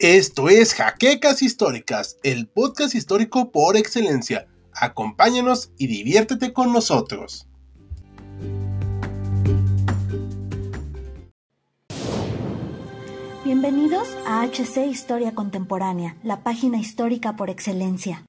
Esto es Jaquecas Históricas, el podcast histórico por excelencia. Acompáñanos y diviértete con nosotros. Bienvenidos a HC Historia Contemporánea, la página histórica por excelencia.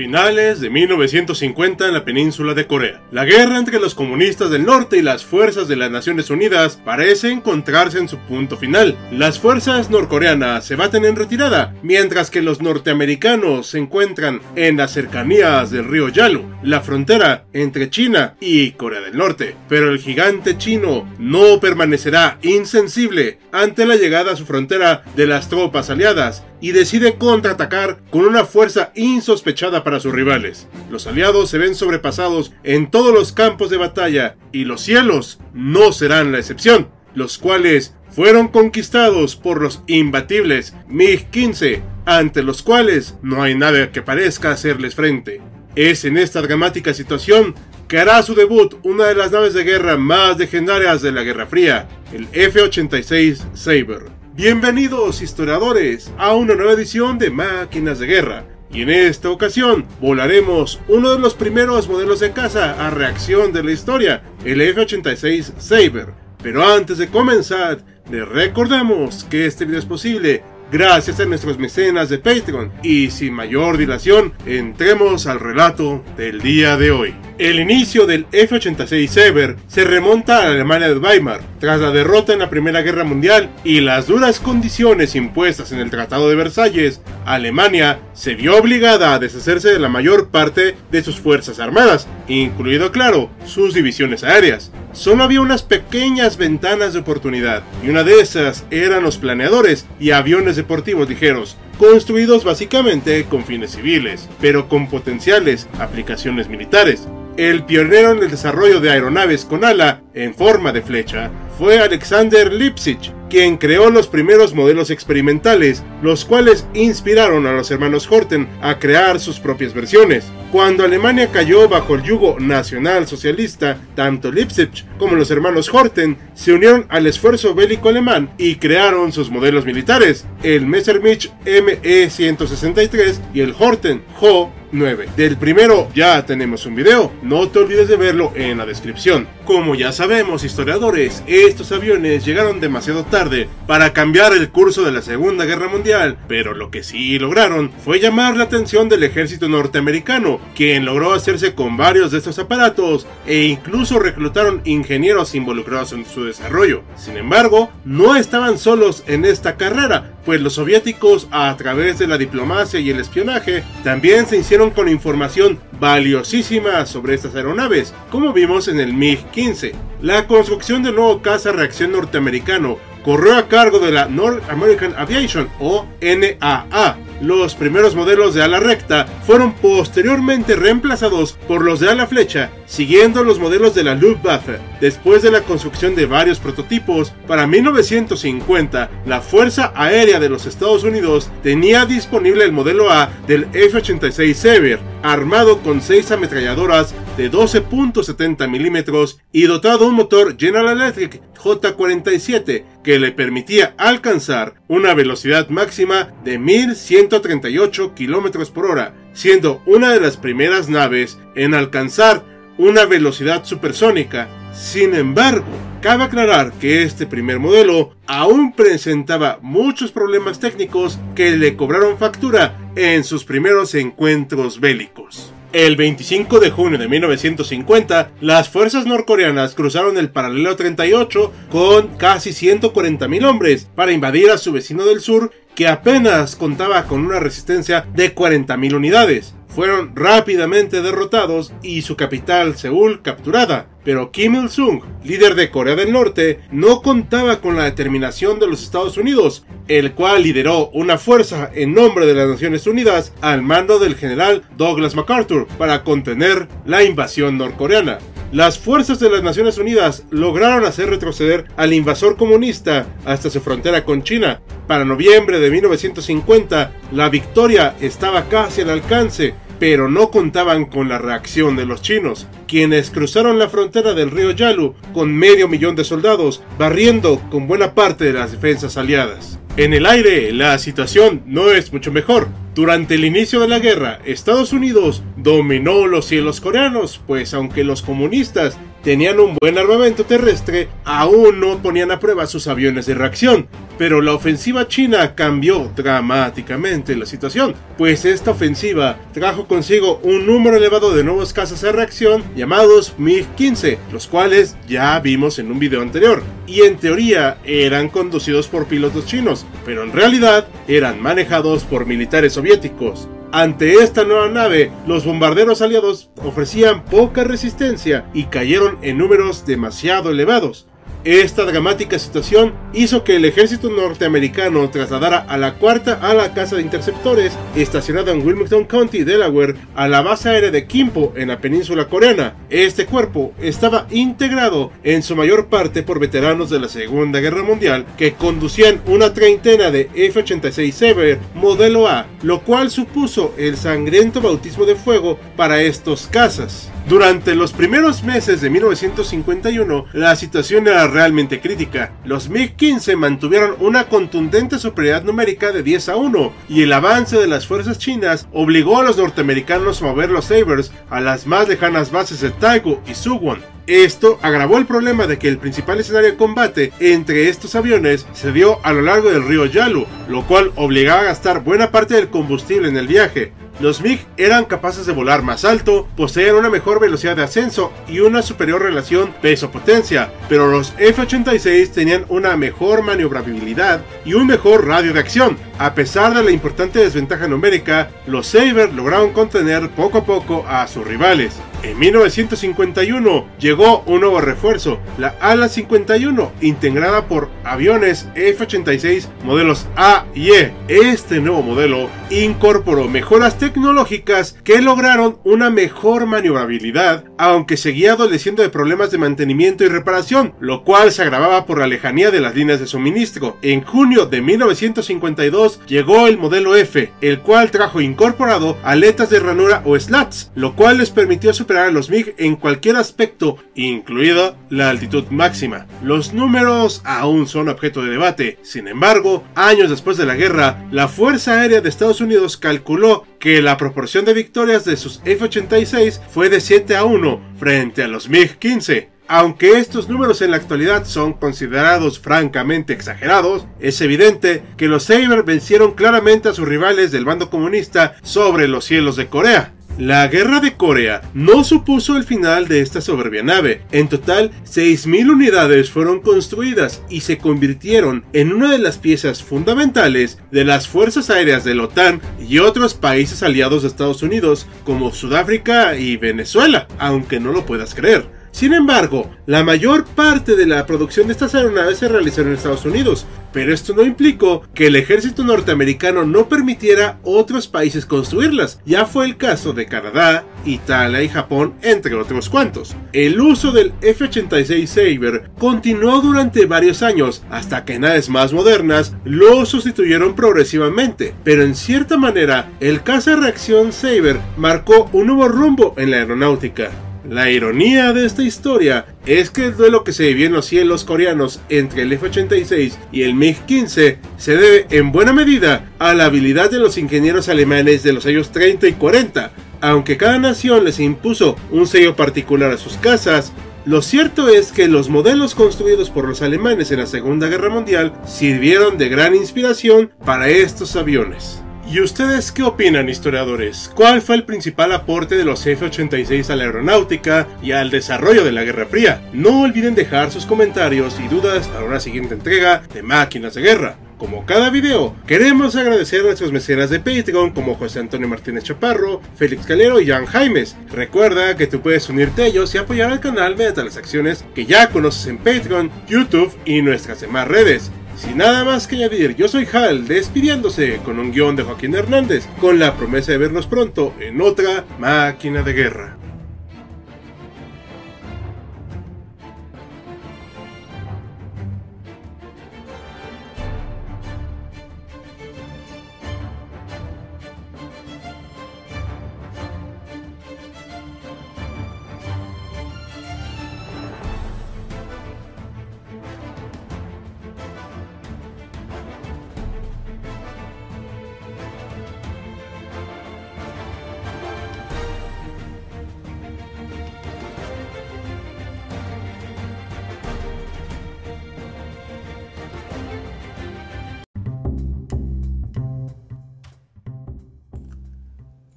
Finales de 1950 en la península de Corea. La guerra entre los comunistas del norte y las fuerzas de las Naciones Unidas parece encontrarse en su punto final. Las fuerzas norcoreanas se baten en retirada, mientras que los norteamericanos se encuentran en las cercanías del río Yalu, la frontera entre China y Corea del Norte. Pero el gigante chino no permanecerá insensible ante la llegada a su frontera de las tropas aliadas y decide contraatacar con una fuerza insospechada para sus rivales. Los aliados se ven sobrepasados en todos los campos de batalla y los cielos no serán la excepción, los cuales fueron conquistados por los imbatibles MiG-15, ante los cuales no hay nada que parezca hacerles frente. Es en esta dramática situación que hará su debut una de las naves de guerra más legendarias de la Guerra Fría, el F-86 Sabre. Bienvenidos historiadores a una nueva edición de Máquinas de Guerra. Y en esta ocasión volaremos uno de los primeros modelos de caza a reacción de la historia, el F-86 Saber. Pero antes de comenzar, les recordamos que este video es posible gracias a nuestros mecenas de Patreon. Y sin mayor dilación, entremos al relato del día de hoy. El inicio del F-86 Sever se remonta a la Alemania de Weimar, tras la derrota en la Primera Guerra Mundial y las duras condiciones impuestas en el Tratado de Versalles, Alemania se vio obligada a deshacerse de la mayor parte de sus fuerzas armadas, incluido, claro, sus divisiones aéreas. Solo había unas pequeñas ventanas de oportunidad, y una de esas eran los planeadores y aviones deportivos ligeros, construidos básicamente con fines civiles, pero con potenciales aplicaciones militares. El pionero en el desarrollo de aeronaves con ala en forma de flecha fue Alexander Lipsich, quien creó los primeros modelos experimentales, los cuales inspiraron a los hermanos Horten a crear sus propias versiones. Cuando Alemania cayó bajo el yugo nacional socialista, tanto Lipsich como los hermanos Horten se unieron al esfuerzo bélico alemán y crearon sus modelos militares, el Messerschmitt ME-163 y el Horten Jo 9. Del primero ya tenemos un video, no te olvides de verlo en la descripción. Como ya sabemos, historiadores, estos aviones llegaron demasiado tarde para cambiar el curso de la Segunda Guerra Mundial, pero lo que sí lograron fue llamar la atención del ejército norteamericano, quien logró hacerse con varios de estos aparatos e incluso reclutaron ingenieros involucrados en su desarrollo. Sin embargo, no estaban solos en esta carrera, pues los soviéticos, a través de la diplomacia y el espionaje, también se hicieron con información valiosísima sobre estas aeronaves, como vimos en el MiG-15. La construcción del nuevo caza reacción norteamericano corrió a cargo de la North American Aviation o NAA. Los primeros modelos de ala recta fueron posteriormente reemplazados por los de ala flecha, siguiendo los modelos de la Luftwaffe. Después de la construcción de varios prototipos, para 1950, la Fuerza Aérea de los Estados Unidos tenía disponible el modelo A del F-86 Sever, armado con 6 ametralladoras de 12.70 milímetros y dotado de un motor General Electric J47 que le permitía alcanzar una velocidad máxima de 1138 km por hora, siendo una de las primeras naves en alcanzar una velocidad supersónica. Sin embargo, cabe aclarar que este primer modelo aún presentaba muchos problemas técnicos que le cobraron factura en sus primeros encuentros bélicos. El 25 de junio de 1950, las fuerzas norcoreanas cruzaron el paralelo 38 con casi 140.000 hombres para invadir a su vecino del sur que apenas contaba con una resistencia de 40.000 unidades fueron rápidamente derrotados y su capital, Seúl, capturada. Pero Kim Il-sung, líder de Corea del Norte, no contaba con la determinación de los Estados Unidos, el cual lideró una fuerza en nombre de las Naciones Unidas al mando del general Douglas MacArthur para contener la invasión norcoreana. Las fuerzas de las Naciones Unidas lograron hacer retroceder al invasor comunista hasta su frontera con China. Para noviembre de 1950, la victoria estaba casi al alcance pero no contaban con la reacción de los chinos, quienes cruzaron la frontera del río Yalu con medio millón de soldados, barriendo con buena parte de las defensas aliadas. En el aire, la situación no es mucho mejor. Durante el inicio de la guerra, Estados Unidos dominó los cielos coreanos, pues aunque los comunistas tenían un buen armamento terrestre, aún no ponían a prueba sus aviones de reacción. Pero la ofensiva china cambió dramáticamente la situación, pues esta ofensiva trajo consigo un número elevado de nuevos cazas de reacción llamados MiG-15, los cuales ya vimos en un video anterior, y en teoría eran conducidos por pilotos chinos, pero en realidad eran manejados por militares soviéticos. Ante esta nueva nave, los bombarderos aliados ofrecían poca resistencia y cayeron en números demasiado elevados. Esta dramática situación hizo que el ejército norteamericano trasladara a la cuarta a la casa de interceptores, estacionada en Wilmington County, Delaware, a la base aérea de Kimpo en la península coreana. Este cuerpo estaba integrado en su mayor parte por veteranos de la Segunda Guerra Mundial que conducían una treintena de F-86 Sever modelo A, lo cual supuso el sangriento bautismo de fuego para estos cazas. Durante los primeros meses de 1951, la situación era realmente crítica. Los MiG-15 mantuvieron una contundente superioridad numérica de 10 a 1, y el avance de las fuerzas chinas obligó a los norteamericanos a mover los Sabres a las más lejanas bases de Taigu y Suwon. Esto agravó el problema de que el principal escenario de combate entre estos aviones se dio a lo largo del río Yalu, lo cual obligaba a gastar buena parte del combustible en el viaje. Los MiG eran capaces de volar más alto, poseían una mejor velocidad de ascenso y una superior relación peso-potencia, pero los F-86 tenían una mejor maniobrabilidad y un mejor radio de acción. A pesar de la importante desventaja numérica, los Saber lograron contener poco a poco a sus rivales. En 1951 llegó un nuevo refuerzo, la Ala 51, integrada por aviones F-86 modelos A y E. Este nuevo modelo incorporó mejoras tecnológicas que lograron una mejor maniobrabilidad, aunque seguía adoleciendo de problemas de mantenimiento y reparación, lo cual se agravaba por la lejanía de las líneas de suministro. En junio de 1952 llegó el modelo F, el cual trajo incorporado aletas de ranura o slats, lo cual les permitió a los MiG en cualquier aspecto, incluida la altitud máxima. Los números aún son objeto de debate. Sin embargo, años después de la guerra, la Fuerza Aérea de Estados Unidos calculó que la proporción de victorias de sus F-86 fue de 7 a 1 frente a los MiG-15. Aunque estos números en la actualidad son considerados francamente exagerados, es evidente que los Saber vencieron claramente a sus rivales del bando comunista sobre los cielos de Corea. La guerra de Corea no supuso el final de esta soberbia nave. En total, 6.000 unidades fueron construidas y se convirtieron en una de las piezas fundamentales de las fuerzas aéreas de la OTAN y otros países aliados de Estados Unidos como Sudáfrica y Venezuela, aunque no lo puedas creer. Sin embargo, la mayor parte de la producción de estas aeronaves se realizó en Estados Unidos, pero esto no implicó que el ejército norteamericano no permitiera otros países construirlas. Ya fue el caso de Canadá, Italia y Japón, entre otros cuantos. El uso del F-86 Saber continuó durante varios años, hasta que naves más modernas lo sustituyeron progresivamente, pero en cierta manera, el caza reacción Saber marcó un nuevo rumbo en la aeronáutica. La ironía de esta historia es que el duelo que se vivió en los cielos coreanos entre el F-86 y el MiG-15 se debe en buena medida a la habilidad de los ingenieros alemanes de los años 30 y 40. Aunque cada nación les impuso un sello particular a sus casas, lo cierto es que los modelos construidos por los alemanes en la Segunda Guerra Mundial sirvieron de gran inspiración para estos aviones. ¿Y ustedes qué opinan, historiadores? ¿Cuál fue el principal aporte de los F-86 a la aeronáutica y al desarrollo de la Guerra Fría? No olviden dejar sus comentarios y dudas para una siguiente entrega de Máquinas de Guerra. Como cada video, queremos agradecer a nuestros mecenas de Patreon como José Antonio Martínez Chaparro, Félix Calero y Jan Jaimes. Recuerda que tú puedes unirte a ellos y apoyar al canal mediante las acciones que ya conoces en Patreon, YouTube y nuestras demás redes. Sin nada más que añadir, yo soy Hal, despidiéndose con un guion de Joaquín Hernández, con la promesa de vernos pronto en otra máquina de guerra.